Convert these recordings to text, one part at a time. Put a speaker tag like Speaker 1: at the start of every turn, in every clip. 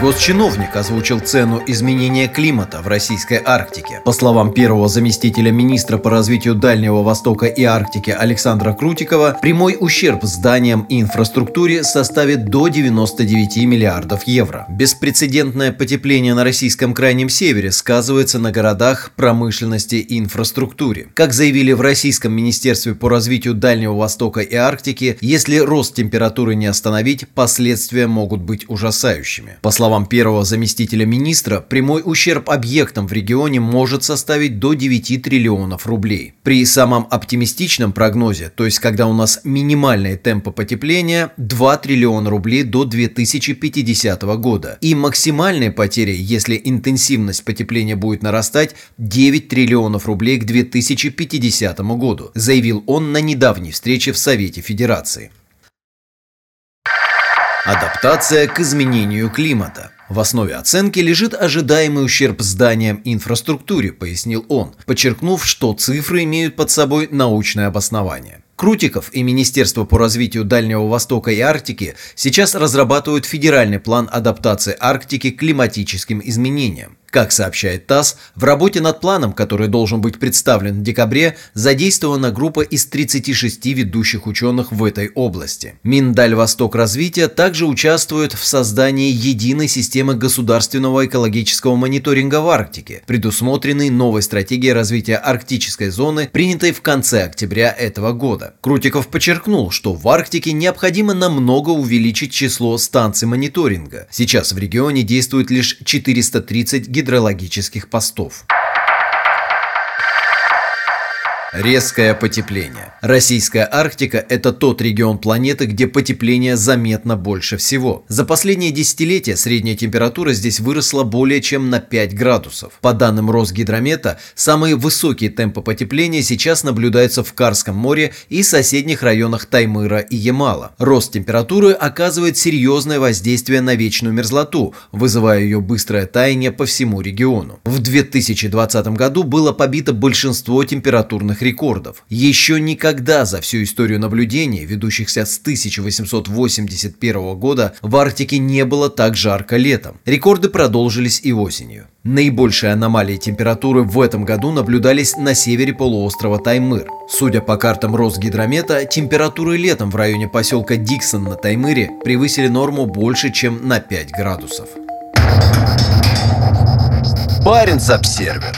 Speaker 1: Госчиновник озвучил цену изменения климата в российской Арктике. По словам первого заместителя министра по развитию Дальнего Востока и Арктики Александра Крутикова, прямой ущерб зданиям и инфраструктуре составит до 99 миллиардов евро. Беспрецедентное потепление на российском крайнем севере сказывается на городах, промышленности и инфраструктуре. Как заявили в Российском министерстве по развитию Дальнего Востока и Арктики, если рост температуры не остановить, последствия могут быть ужасающими. По словам словам первого заместителя министра, прямой ущерб объектам в регионе может составить до 9 триллионов рублей. При самом оптимистичном прогнозе, то есть когда у нас минимальные темпы потепления, 2 триллиона рублей до 2050 года. И максимальные потери, если интенсивность потепления будет нарастать, 9 триллионов рублей к 2050 году, заявил он на недавней встрече в Совете Федерации. Адаптация к изменению климата. В основе оценки лежит ожидаемый ущерб зданиям и инфраструктуре, пояснил он, подчеркнув, что цифры имеют под собой научное обоснование. Крутиков и Министерство по развитию Дальнего Востока и Арктики сейчас разрабатывают федеральный план адаптации Арктики к климатическим изменениям. Как сообщает ТАСС, в работе над планом, который должен быть представлен в декабре, задействована группа из 36 ведущих ученых в этой области. Миндальвосток развития также участвует в создании единой системы государственного экологического мониторинга в Арктике, предусмотренной новой стратегией развития арктической зоны, принятой в конце октября этого года. Крутиков подчеркнул, что в Арктике необходимо намного увеличить число станций мониторинга. Сейчас в регионе действует лишь 430 гидрометрических гидрологических постов. Резкое потепление. Российская Арктика – это тот регион планеты, где потепление заметно больше всего. За последние десятилетия средняя температура здесь выросла более чем на 5 градусов. По данным Росгидромета, самые высокие темпы потепления сейчас наблюдаются в Карском море и соседних районах Таймыра и Ямала. Рост температуры оказывает серьезное воздействие на вечную мерзлоту, вызывая ее быстрое таяние по всему региону. В 2020 году было побито большинство температурных рекордов. Еще никогда за всю историю наблюдений, ведущихся с 1881 года, в Арктике не было так жарко летом. Рекорды продолжились и осенью. Наибольшие аномалии температуры в этом году наблюдались на севере полуострова Таймыр. Судя по картам Росгидромета, температуры летом в районе поселка Диксон на Таймыре превысили норму больше, чем на 5 градусов. Баренц-Обсервер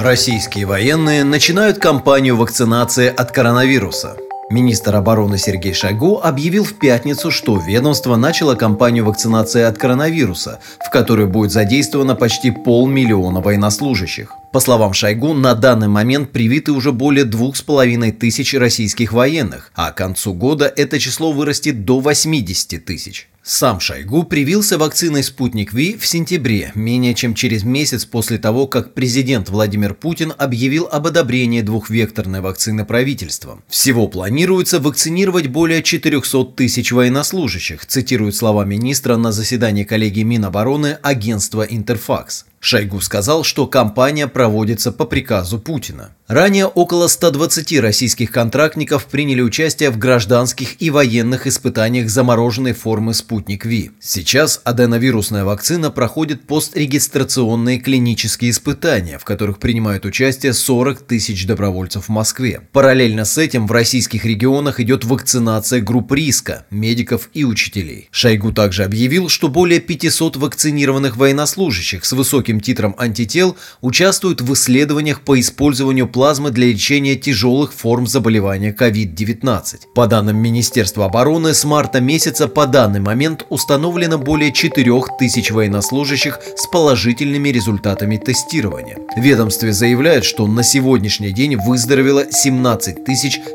Speaker 1: Российские военные начинают кампанию вакцинации от коронавируса. Министр обороны Сергей Шойгу объявил в пятницу, что ведомство начало кампанию вакцинации от коронавируса, в которой будет задействовано почти полмиллиона военнослужащих. По словам Шойгу, на данный момент привиты уже более двух с половиной тысяч российских военных, а к концу года это число вырастет до 80 тысяч. Сам Шойгу привился вакциной «Спутник Ви» в сентябре, менее чем через месяц после того, как президент Владимир Путин объявил об одобрении двухвекторной вакцины правительством. Всего планируется вакцинировать более 400 тысяч военнослужащих, цитирует слова министра на заседании коллегии Минобороны агентства «Интерфакс». Шойгу сказал, что кампания проводится по приказу Путина. Ранее около 120 российских контрактников приняли участие в гражданских и военных испытаниях замороженной формы «Спутник Ви». Сейчас аденовирусная вакцина проходит пострегистрационные клинические испытания, в которых принимают участие 40 тысяч добровольцев в Москве. Параллельно с этим в российских регионах идет вакцинация групп риска, медиков и учителей. Шойгу также объявил, что более 500 вакцинированных военнослужащих с высоким титром антител участвуют в исследованиях по использованию плазмы для лечения тяжелых форм заболевания COVID-19. По данным Министерства обороны, с марта месяца по данный момент установлено более 4000 военнослужащих с положительными результатами тестирования. Ведомстве заявляют, что на сегодняшний день выздоровело 17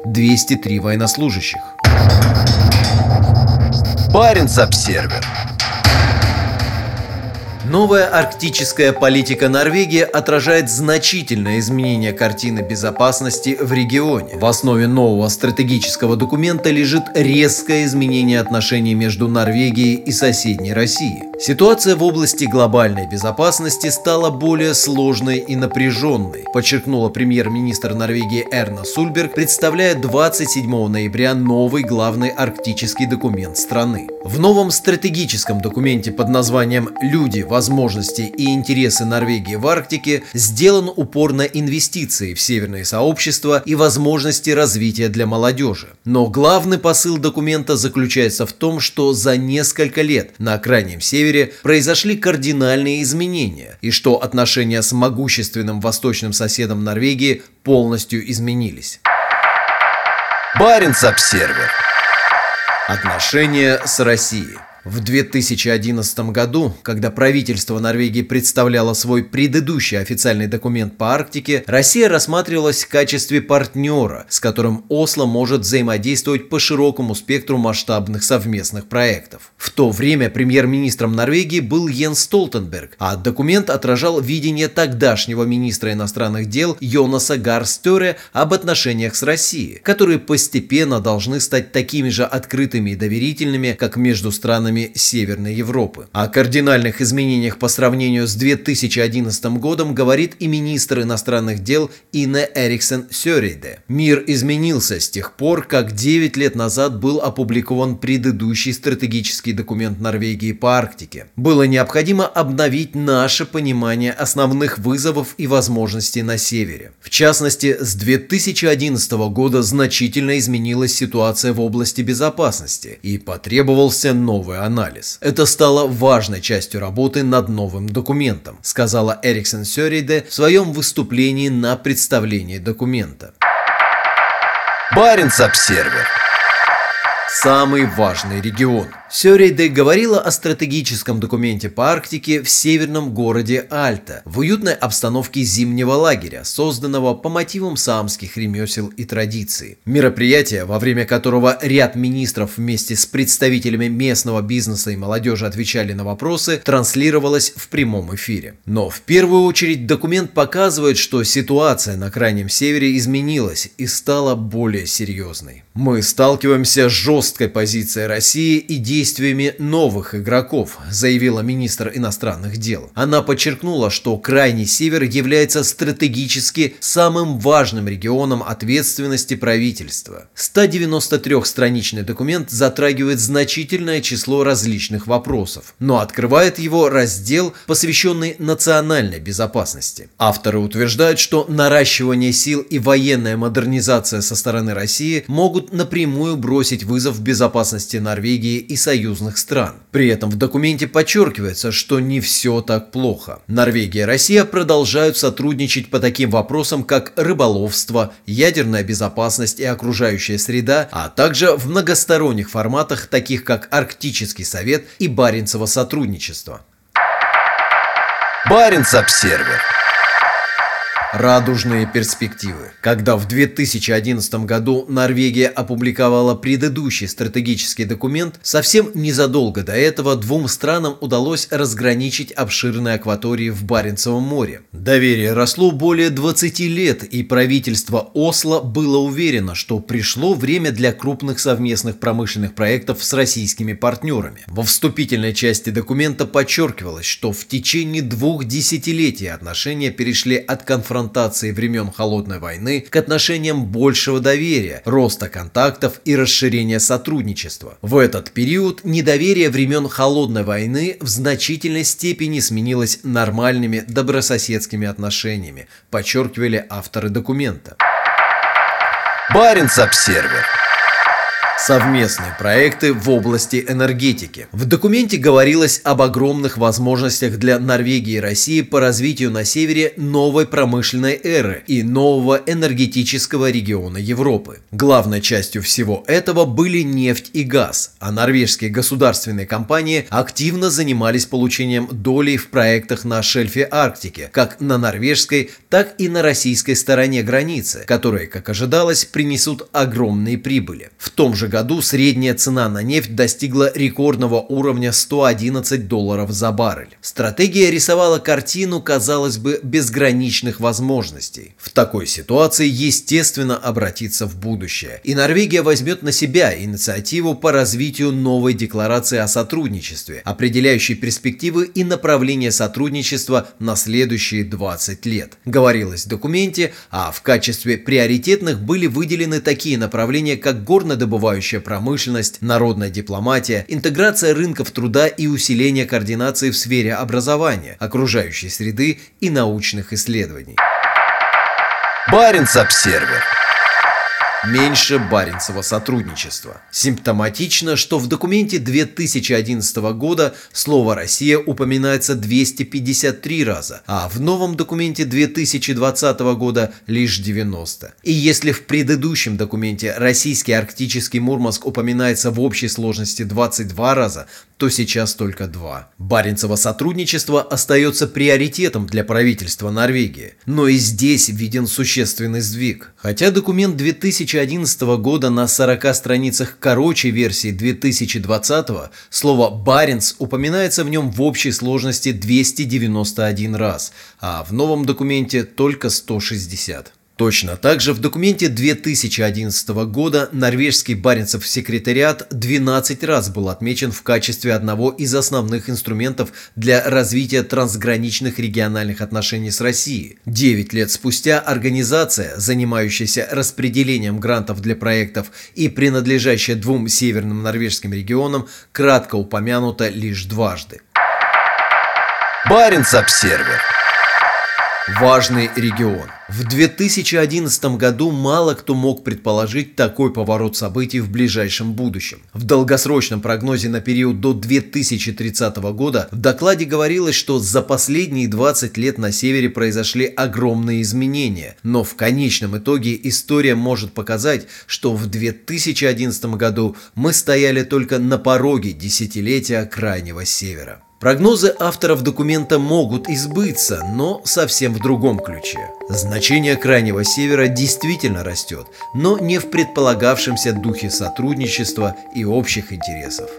Speaker 1: 203 военнослужащих. Баренц-Обсервер Новая арктическая политика Норвегии отражает значительное изменение картины безопасности в регионе. В основе нового стратегического документа лежит резкое изменение отношений между Норвегией и соседней Россией. Ситуация в области глобальной безопасности стала более сложной и напряженной, подчеркнула премьер-министр Норвегии Эрна Сульберг, представляя 27 ноября новый главный арктический документ страны. В новом стратегическом документе под названием «Люди в возможности и интересы Норвегии в Арктике сделан упор на инвестиции в северные сообщества и возможности развития для молодежи. Но главный посыл документа заключается в том, что за несколько лет на Крайнем Севере произошли кардинальные изменения и что отношения с могущественным восточным соседом Норвегии полностью изменились. Баренц-Обсервер Отношения с Россией в 2011 году, когда правительство Норвегии представляло свой предыдущий официальный документ по Арктике, Россия рассматривалась в качестве партнера, с которым Осло может взаимодействовать по широкому спектру масштабных совместных проектов. В то время премьер-министром Норвегии был Йен Столтенберг, а документ отражал видение тогдашнего министра иностранных дел Йонаса Гарстере об отношениях с Россией, которые постепенно должны стать такими же открытыми и доверительными, как между странами странами Северной Европы. О кардинальных изменениях по сравнению с 2011 годом говорит и министр иностранных дел Инне Эриксен Сёрейде. Мир изменился с тех пор, как 9 лет назад был опубликован предыдущий стратегический документ Норвегии по Арктике. Было необходимо обновить наше понимание основных вызовов и возможностей на Севере. В частности, с 2011 года значительно изменилась ситуация в области безопасности и потребовался новый анализ. Это стало важной частью работы над новым документом, сказала Эриксон Сёриде в своем выступлении на представлении документа. Баренц-Обсервер Самый важный регион – Сёрейде говорила о стратегическом документе по Арктике в северном городе Альта, в уютной обстановке зимнего лагеря, созданного по мотивам самских ремесел и традиций. Мероприятие, во время которого ряд министров вместе с представителями местного бизнеса и молодежи отвечали на вопросы, транслировалось в прямом эфире. Но в первую очередь документ показывает, что ситуация на Крайнем Севере изменилась и стала более серьезной. Мы сталкиваемся с жесткой позицией России и действиями действиями новых игроков, заявила министр иностранных дел. Она подчеркнула, что Крайний Север является стратегически самым важным регионом ответственности правительства. 193-страничный документ затрагивает значительное число различных вопросов, но открывает его раздел, посвященный национальной безопасности. Авторы утверждают, что наращивание сил и военная модернизация со стороны России могут напрямую бросить вызов безопасности Норвегии и союзных стран. При этом в документе подчеркивается, что не все так плохо. Норвегия и Россия продолжают сотрудничать по таким вопросам, как рыболовство, ядерная безопасность и окружающая среда, а также в многосторонних форматах, таких как Арктический совет и Баренцево сотрудничество. Баренц-Обсервер Радужные перспективы. Когда в 2011 году Норвегия опубликовала предыдущий стратегический документ, совсем незадолго до этого двум странам удалось разграничить обширные акватории в Баренцевом море. Доверие росло более 20 лет, и правительство Осло было уверено, что пришло время для крупных совместных промышленных проектов с российскими партнерами. Во вступительной части документа подчеркивалось, что в течение двух десятилетий отношения перешли от конфронтации конфронтации времен Холодной войны к отношениям большего доверия, роста контактов и расширения сотрудничества. В этот период недоверие времен Холодной войны в значительной степени сменилось нормальными добрососедскими отношениями, подчеркивали авторы документа. Баренц-Обсервер Совместные проекты в области энергетики. В документе говорилось об огромных возможностях для Норвегии и России по развитию на севере новой промышленной эры и нового энергетического региона Европы. Главной частью всего этого были нефть и газ, а норвежские государственные компании активно занимались получением долей в проектах на шельфе Арктики, как на норвежской, так и на российской стороне границы, которые, как ожидалось, принесут огромные прибыли. В том же же году средняя цена на нефть достигла рекордного уровня 111 долларов за баррель. Стратегия рисовала картину, казалось бы, безграничных возможностей. В такой ситуации естественно обратиться в будущее. И Норвегия возьмет на себя инициативу по развитию новой декларации о сотрудничестве, определяющей перспективы и направление сотрудничества на следующие 20 лет. Говорилось в документе, а в качестве приоритетных были выделены такие направления, как горнодобывающая промышленность, народная дипломатия, интеграция рынков труда и усиление координации в сфере образования, окружающей среды и научных исследований.
Speaker 2: Баренц-обсервер
Speaker 1: меньше Баренцева сотрудничества. Симптоматично, что в документе 2011 года слово «Россия» упоминается 253 раза, а в новом документе 2020 года лишь 90. И если в предыдущем документе российский арктический Мурманск упоминается в общей сложности 22 раза, то сейчас только два. Баренцево сотрудничество остается приоритетом для правительства Норвегии. Но и здесь виден существенный сдвиг. Хотя документ 2011 года на 40 страницах короче версии 2020, слово «Баренц» упоминается в нем в общей сложности 291 раз, а в новом документе только 160. Точно так же в документе 2011 года норвежский Баренцев секретариат 12 раз был отмечен в качестве одного из основных инструментов для развития трансграничных региональных отношений с Россией. Девять лет спустя организация, занимающаяся распределением грантов для проектов и принадлежащая двум северным норвежским регионам, кратко упомянута лишь дважды.
Speaker 2: Баренц-обсервер
Speaker 1: Важный регион. В 2011 году мало кто мог предположить такой поворот событий в ближайшем будущем. В долгосрочном прогнозе на период до 2030 года в докладе говорилось, что за последние 20 лет на севере произошли огромные изменения, но в конечном итоге история может показать, что в 2011 году мы стояли только на пороге десятилетия Крайнего Севера. Прогнозы авторов документа могут избыться, но совсем в другом ключе. Значение Крайнего Севера действительно растет, но не в предполагавшемся духе сотрудничества и общих интересов.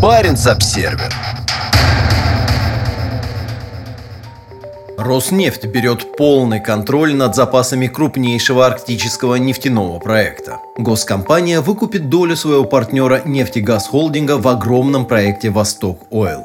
Speaker 2: Баренц-обсервер
Speaker 1: Роснефть берет полный контроль над запасами крупнейшего арктического нефтяного проекта. Госкомпания выкупит долю своего партнера нефтегаз холдинга в огромном проекте «Восток Ойл».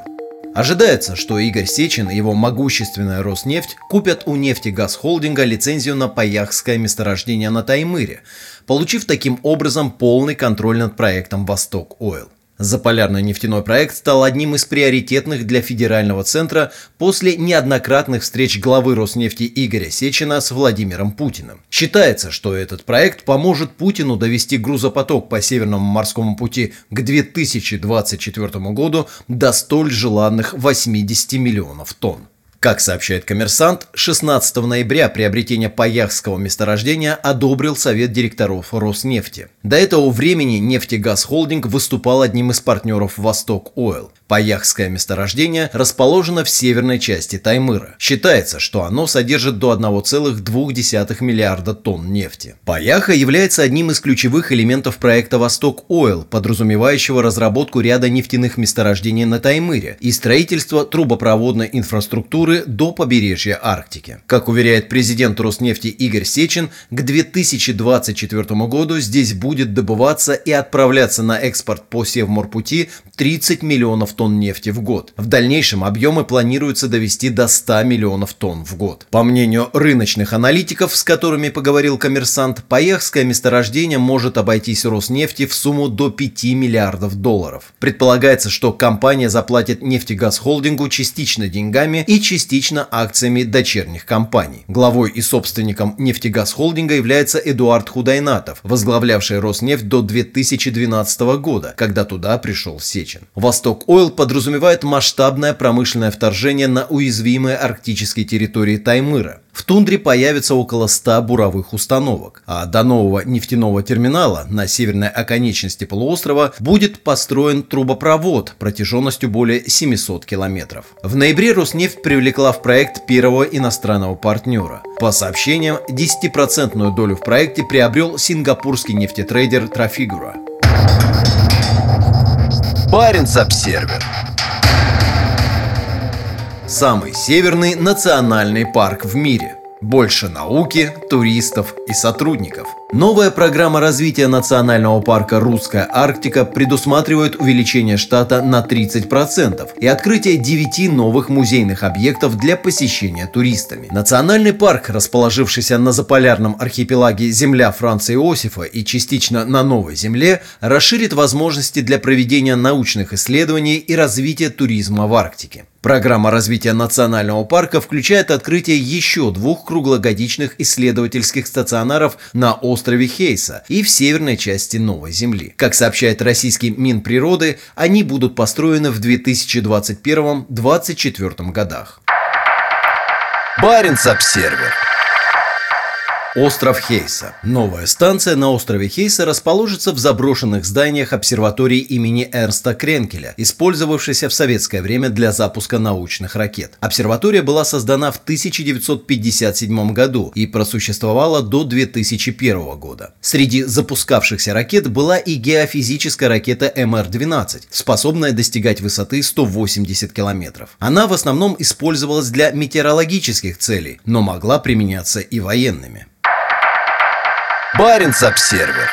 Speaker 1: Ожидается, что Игорь Сечин и его могущественная Роснефть купят у нефтегаз холдинга лицензию на паяхское месторождение на Таймыре, получив таким образом полный контроль над проектом «Восток Ойл». Заполярный нефтяной проект стал одним из приоритетных для федерального центра после неоднократных встреч главы Роснефти Игоря Сечина с Владимиром Путиным. Считается, что этот проект поможет Путину довести грузопоток по Северному морскому пути к 2024 году до столь желанных 80 миллионов тонн. Как сообщает коммерсант, 16 ноября приобретение Паяхского месторождения одобрил Совет директоров Роснефти. До этого времени нефтегаз холдинг выступал одним из партнеров Восток Ойл. Паяхское месторождение расположено в северной части Таймыра. Считается, что оно содержит до 1,2 миллиарда тонн нефти. Паяха является одним из ключевых элементов проекта «Восток Ойл», подразумевающего разработку ряда нефтяных месторождений на Таймыре и строительство трубопроводной инфраструктуры до побережья Арктики. Как уверяет президент Роснефти Игорь Сечин, к 2024 году здесь будет добываться и отправляться на экспорт по Севморпути 30 миллионов тонн нефти в год. В дальнейшем объемы планируется довести до 100 миллионов тонн в год. По мнению рыночных аналитиков, с которыми поговорил коммерсант, Паехское месторождение может обойтись Роснефти в сумму до 5 миллиардов долларов. Предполагается, что компания заплатит нефтегаз холдингу частично деньгами и частично акциями дочерних компаний. Главой и собственником нефтегаз холдинга является Эдуард Худайнатов, возглавлявший Роснефть до 2012 года, когда туда пришел Сечин. Восток Ойл Ойл подразумевает масштабное промышленное вторжение на уязвимые арктические территории Таймыра. В тундре появится около 100 буровых установок, а до нового нефтяного терминала на северной оконечности полуострова будет построен трубопровод протяженностью более 700 километров. В ноябре Роснефть привлекла в проект первого иностранного партнера. По сообщениям, 10% долю в проекте приобрел сингапурский нефтетрейдер Трафигура.
Speaker 2: Баренц-Обсервер.
Speaker 1: Самый северный национальный парк в мире. Больше науки, туристов и сотрудников – Новая программа развития национального парка «Русская Арктика» предусматривает увеличение штата на 30% и открытие 9 новых музейных объектов для посещения туристами. Национальный парк, расположившийся на заполярном архипелаге Земля Франца Иосифа и частично на Новой Земле, расширит возможности для проведения научных исследований и развития туризма в Арктике. Программа развития национального парка включает открытие еще двух круглогодичных исследовательских стационаров на острове острове Хейса и в северной части Новой Земли. Как сообщает российский Минприроды, они будут построены в 2021-2024 годах.
Speaker 2: Баренц-Обсервер
Speaker 1: Остров Хейса. Новая станция на острове Хейса расположится в заброшенных зданиях обсерватории имени Эрста Кренкеля, использовавшейся в советское время для запуска научных ракет. Обсерватория была создана в 1957 году и просуществовала до 2001 года. Среди запускавшихся ракет была и геофизическая ракета МР-12, способная достигать высоты 180 километров. Она в основном использовалась для метеорологических целей, но могла применяться и военными.
Speaker 2: Баренц-Обсервер.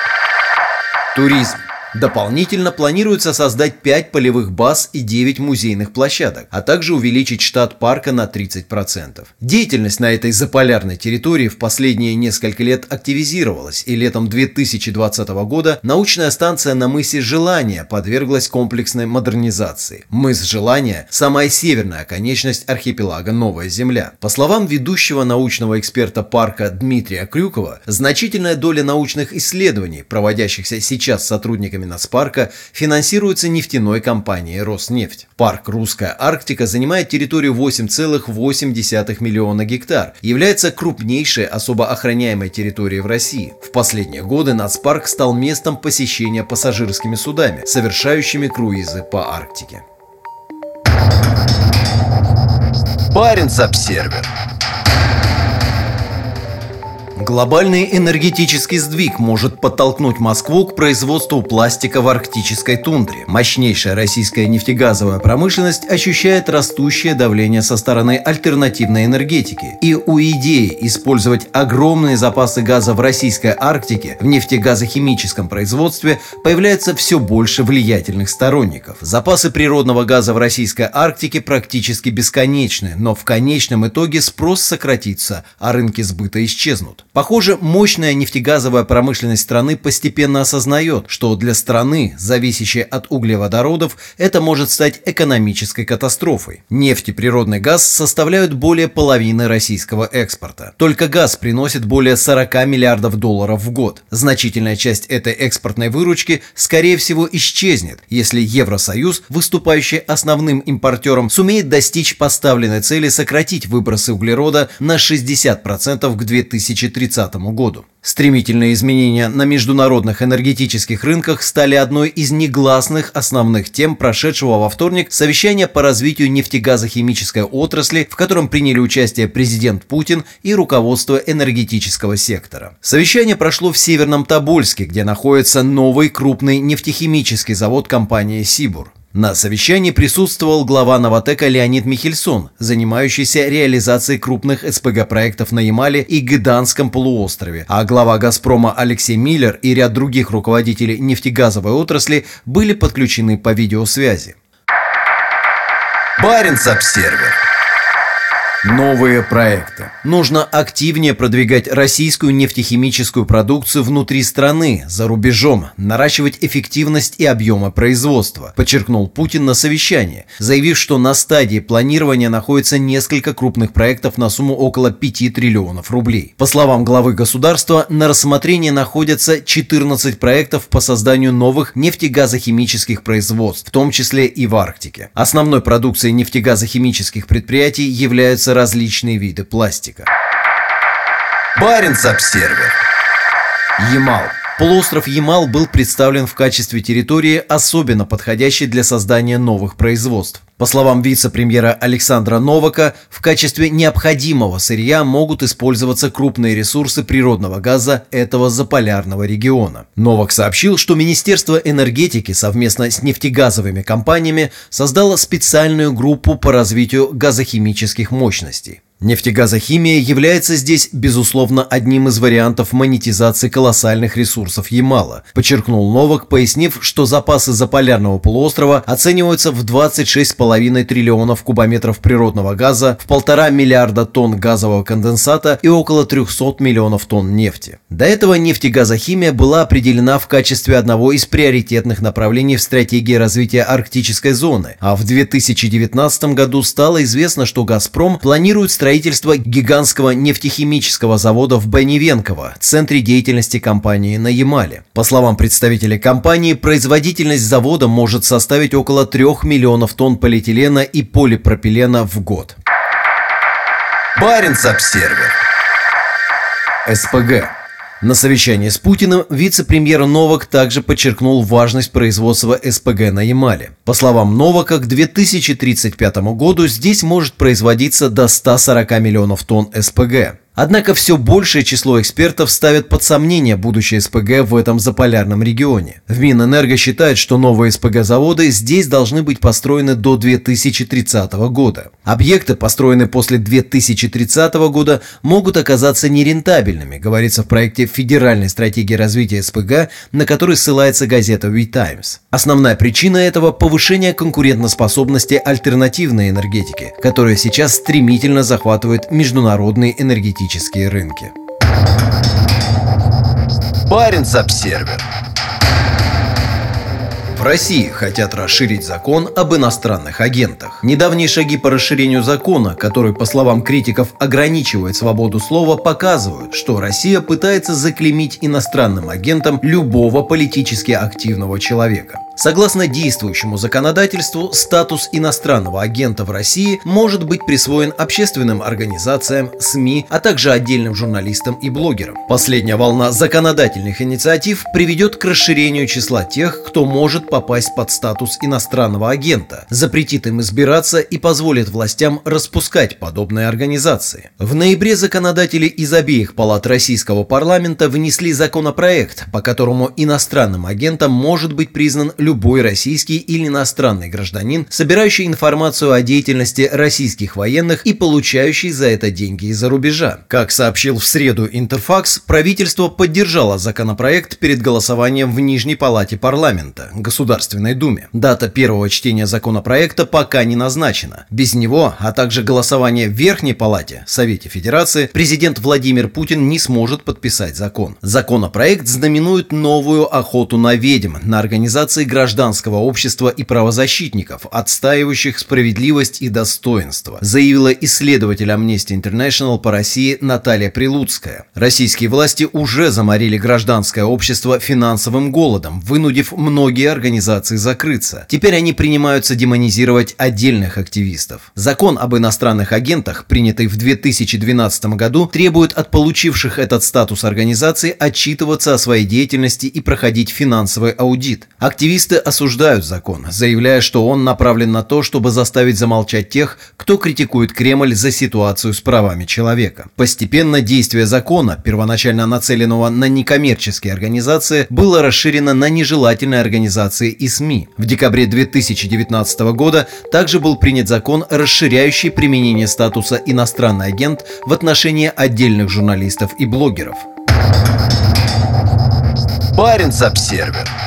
Speaker 1: Туризм. Дополнительно планируется создать 5 полевых баз и 9 музейных площадок, а также увеличить штат парка на 30%. Деятельность на этой заполярной территории в последние несколько лет активизировалась, и летом 2020 года научная станция на мысе Желания подверглась комплексной модернизации. Мыс Желания – самая северная конечность архипелага Новая Земля. По словам ведущего научного эксперта парка Дмитрия Крюкова, значительная доля научных исследований, проводящихся сейчас сотрудниками нацпарка финансируется нефтяной компанией «Роснефть». Парк «Русская Арктика» занимает территорию 8,8 миллиона гектар, является крупнейшей особо охраняемой территорией в России. В последние годы нацпарк стал местом посещения пассажирскими судами, совершающими круизы по Арктике.
Speaker 2: Баренц-Обсервер
Speaker 1: Глобальный энергетический сдвиг может подтолкнуть Москву к производству пластика в арктической тундре. Мощнейшая российская нефтегазовая промышленность ощущает растущее давление со стороны альтернативной энергетики. И у идеи использовать огромные запасы газа в российской Арктике в нефтегазохимическом производстве появляется все больше влиятельных сторонников. Запасы природного газа в российской Арктике практически бесконечны, но в конечном итоге спрос сократится, а рынки сбыта исчезнут. Похоже, мощная нефтегазовая промышленность страны постепенно осознает, что для страны, зависящей от углеводородов, это может стать экономической катастрофой. Нефть и природный газ составляют более половины российского экспорта. Только газ приносит более 40 миллиардов долларов в год. Значительная часть этой экспортной выручки, скорее всего, исчезнет, если Евросоюз, выступающий основным импортером, сумеет достичь поставленной цели сократить выбросы углерода на 60% к 2030 2030 году. Стремительные изменения на международных энергетических рынках стали одной из негласных основных тем прошедшего во вторник совещания по развитию нефтегазохимической отрасли, в котором приняли участие президент Путин и руководство энергетического сектора. Совещание прошло в Северном Тобольске, где находится новый крупный нефтехимический завод компании «Сибур». На совещании присутствовал глава Новотека Леонид Михельсон, занимающийся реализацией крупных СПГ-проектов на Ямале и Гыданском полуострове, а глава «Газпрома» Алексей Миллер и ряд других руководителей нефтегазовой отрасли были подключены по видеосвязи.
Speaker 2: Баренц-Обсервер
Speaker 1: Новые проекты. Нужно активнее продвигать российскую нефтехимическую продукцию внутри страны, за рубежом, наращивать эффективность и объемы производства, подчеркнул Путин на совещании, заявив, что на стадии планирования находится несколько крупных проектов на сумму около 5 триллионов рублей. По словам главы государства, на рассмотрении находятся 14 проектов по созданию новых нефтегазохимических производств, в том числе и в Арктике. Основной продукцией нефтегазохимических предприятий являются различные виды пластика.
Speaker 2: Баренц-Обсервер.
Speaker 1: Ямал. Полуостров Ямал был представлен в качестве территории, особенно подходящей для создания новых производств. По словам вице-премьера Александра Новака, в качестве необходимого сырья могут использоваться крупные ресурсы природного газа этого заполярного региона. Новак сообщил, что Министерство энергетики совместно с нефтегазовыми компаниями создало специальную группу по развитию газохимических мощностей. Нефтегазохимия является здесь, безусловно, одним из вариантов монетизации колоссальных ресурсов Ямала, подчеркнул Новак, пояснив, что запасы заполярного полуострова оцениваются в 26,5 триллионов кубометров природного газа, в полтора миллиарда тонн газового конденсата и около 300 миллионов тонн нефти. До этого нефтегазохимия была определена в качестве одного из приоритетных направлений в стратегии развития арктической зоны, а в 2019 году стало известно, что «Газпром» планирует строить строительство гигантского нефтехимического завода в Беневенково, центре деятельности компании на Ямале. По словам представителей компании, производительность завода может составить около 3 миллионов тонн полиэтилена и полипропилена в год.
Speaker 2: Баренц-Обсервер.
Speaker 1: СПГ на совещании с Путиным вице-премьер Новак также подчеркнул важность производства СПГ на Ямале. По словам Новака, к 2035 году здесь может производиться до 140 миллионов тонн СПГ. Однако все большее число экспертов ставят под сомнение будущее СПГ в этом заполярном регионе. В Минэнерго считают, что новые СПГ-заводы здесь должны быть построены до 2030 года. Объекты, построенные после 2030 года, могут оказаться нерентабельными, говорится в проекте Федеральной стратегии развития СПГ, на который ссылается газета We Times. Основная причина этого – повышение конкурентоспособности альтернативной энергетики, которая сейчас стремительно захватывает международные энергетические энергетические рынки.
Speaker 2: Баренц-Обсервер.
Speaker 1: В России хотят расширить закон об иностранных агентах. Недавние шаги по расширению закона, который, по словам критиков, ограничивает свободу слова, показывают, что Россия пытается заклеймить иностранным агентом любого политически активного человека. Согласно действующему законодательству, статус иностранного агента в России может быть присвоен общественным организациям, СМИ, а также отдельным журналистам и блогерам. Последняя волна законодательных инициатив приведет к расширению числа тех, кто может попасть под статус иностранного агента, запретит им избираться и позволит властям распускать подобные организации. В ноябре законодатели из обеих палат российского парламента внесли законопроект, по которому иностранным агентом может быть признан любой российский или иностранный гражданин, собирающий информацию о деятельности российских военных и получающий за это деньги из-за рубежа. Как сообщил в среду Интерфакс, правительство поддержало законопроект перед голосованием в Нижней палате парламента, Государственной Думе. Дата первого чтения законопроекта пока не назначена. Без него, а также голосование в Верхней палате, Совете Федерации, президент Владимир Путин не сможет подписать закон. Законопроект знаменует новую охоту на ведьм, на организации гражданского общества и правозащитников, отстаивающих справедливость и достоинство, заявила исследователь Amnesty International по России Наталья Прилуцкая. Российские власти уже заморили гражданское общество финансовым голодом, вынудив многие организации закрыться. Теперь они принимаются демонизировать отдельных активистов. Закон об иностранных агентах, принятый в 2012 году, требует от получивших этот статус организаций отчитываться о своей деятельности и проходить финансовый аудит. Активисты Активисты осуждают закон, заявляя, что он направлен на то, чтобы заставить замолчать тех, кто критикует Кремль за ситуацию с правами человека. Постепенно действие закона, первоначально нацеленного на некоммерческие организации, было расширено на нежелательные организации и СМИ. В декабре 2019 года также был принят закон, расширяющий применение статуса «иностранный агент» в отношении отдельных журналистов и блогеров.
Speaker 2: Баренц-Обсервер.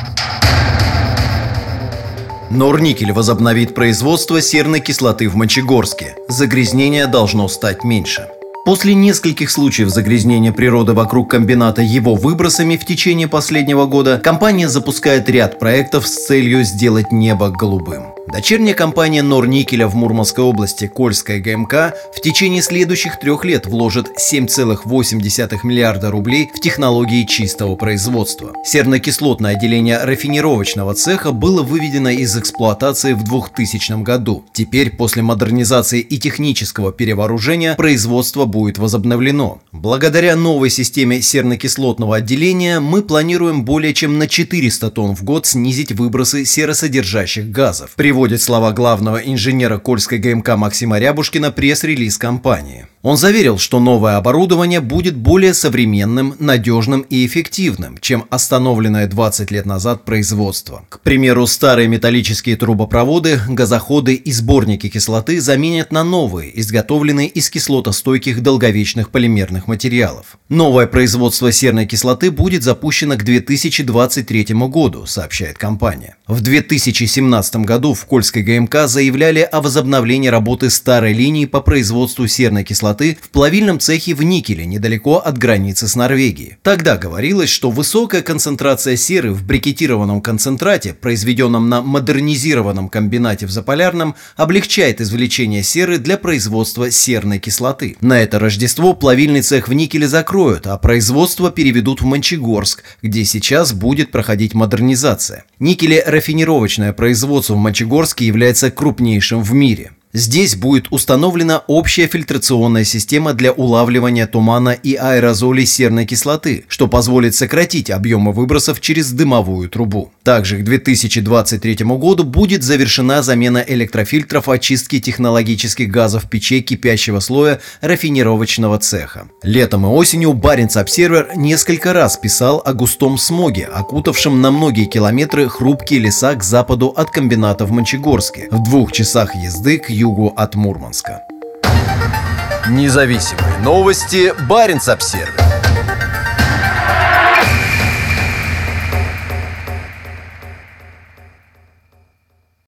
Speaker 1: Норникель возобновит производство серной кислоты в Мочегорске. Загрязнение должно стать меньше. После нескольких случаев загрязнения природы вокруг комбината его выбросами в течение последнего года, компания запускает ряд проектов с целью сделать небо голубым. Дочерняя компания Норникеля в Мурманской области Кольская ГМК в течение следующих трех лет вложит 7,8 миллиарда рублей в технологии чистого производства. Сернокислотное отделение рафинировочного цеха было выведено из эксплуатации в 2000 году. Теперь, после модернизации и технического перевооружения, производство будет возобновлено. Благодаря новой системе сернокислотного отделения мы планируем более чем на 400 тонн в год снизить выбросы серосодержащих газов. При приводит слова главного инженера Кольской ГМК Максима Рябушкина пресс-релиз компании. Он заверил, что новое оборудование будет более современным, надежным и эффективным, чем остановленное 20 лет назад производство. К примеру, старые металлические трубопроводы, газоходы и сборники кислоты заменят на новые, изготовленные из кислотостойких долговечных полимерных материалов. Новое производство серной кислоты будет запущено к 2023 году, сообщает компания. В 2017 году в Кольской ГМК заявляли о возобновлении работы старой линии по производству серной кислоты в плавильном цехе в Никеле, недалеко от границы с Норвегией. Тогда говорилось, что высокая концентрация серы в брикетированном концентрате, произведенном на модернизированном комбинате в Заполярном, облегчает извлечение серы для производства серной кислоты. На это Рождество плавильный цех в Никеле закроют, а производство переведут в Мончегорск, где сейчас будет проходить модернизация. Никеле рафинировочное производство в Мончегорске является крупнейшим в мире. Здесь будет установлена общая фильтрационная система для улавливания тумана и аэрозолей серной кислоты, что позволит сократить объемы выбросов через дымовую трубу. Также к 2023 году будет завершена замена электрофильтров очистки технологических газов печей кипящего слоя рафинировочного цеха. Летом и осенью Баренц Обсервер несколько раз писал о густом смоге, окутавшем на многие километры хрупкие леса к западу от комбината в Мончегорске, в двух часах езды к югу югу от Мурманска.
Speaker 2: Независимые новости. Барин обсервис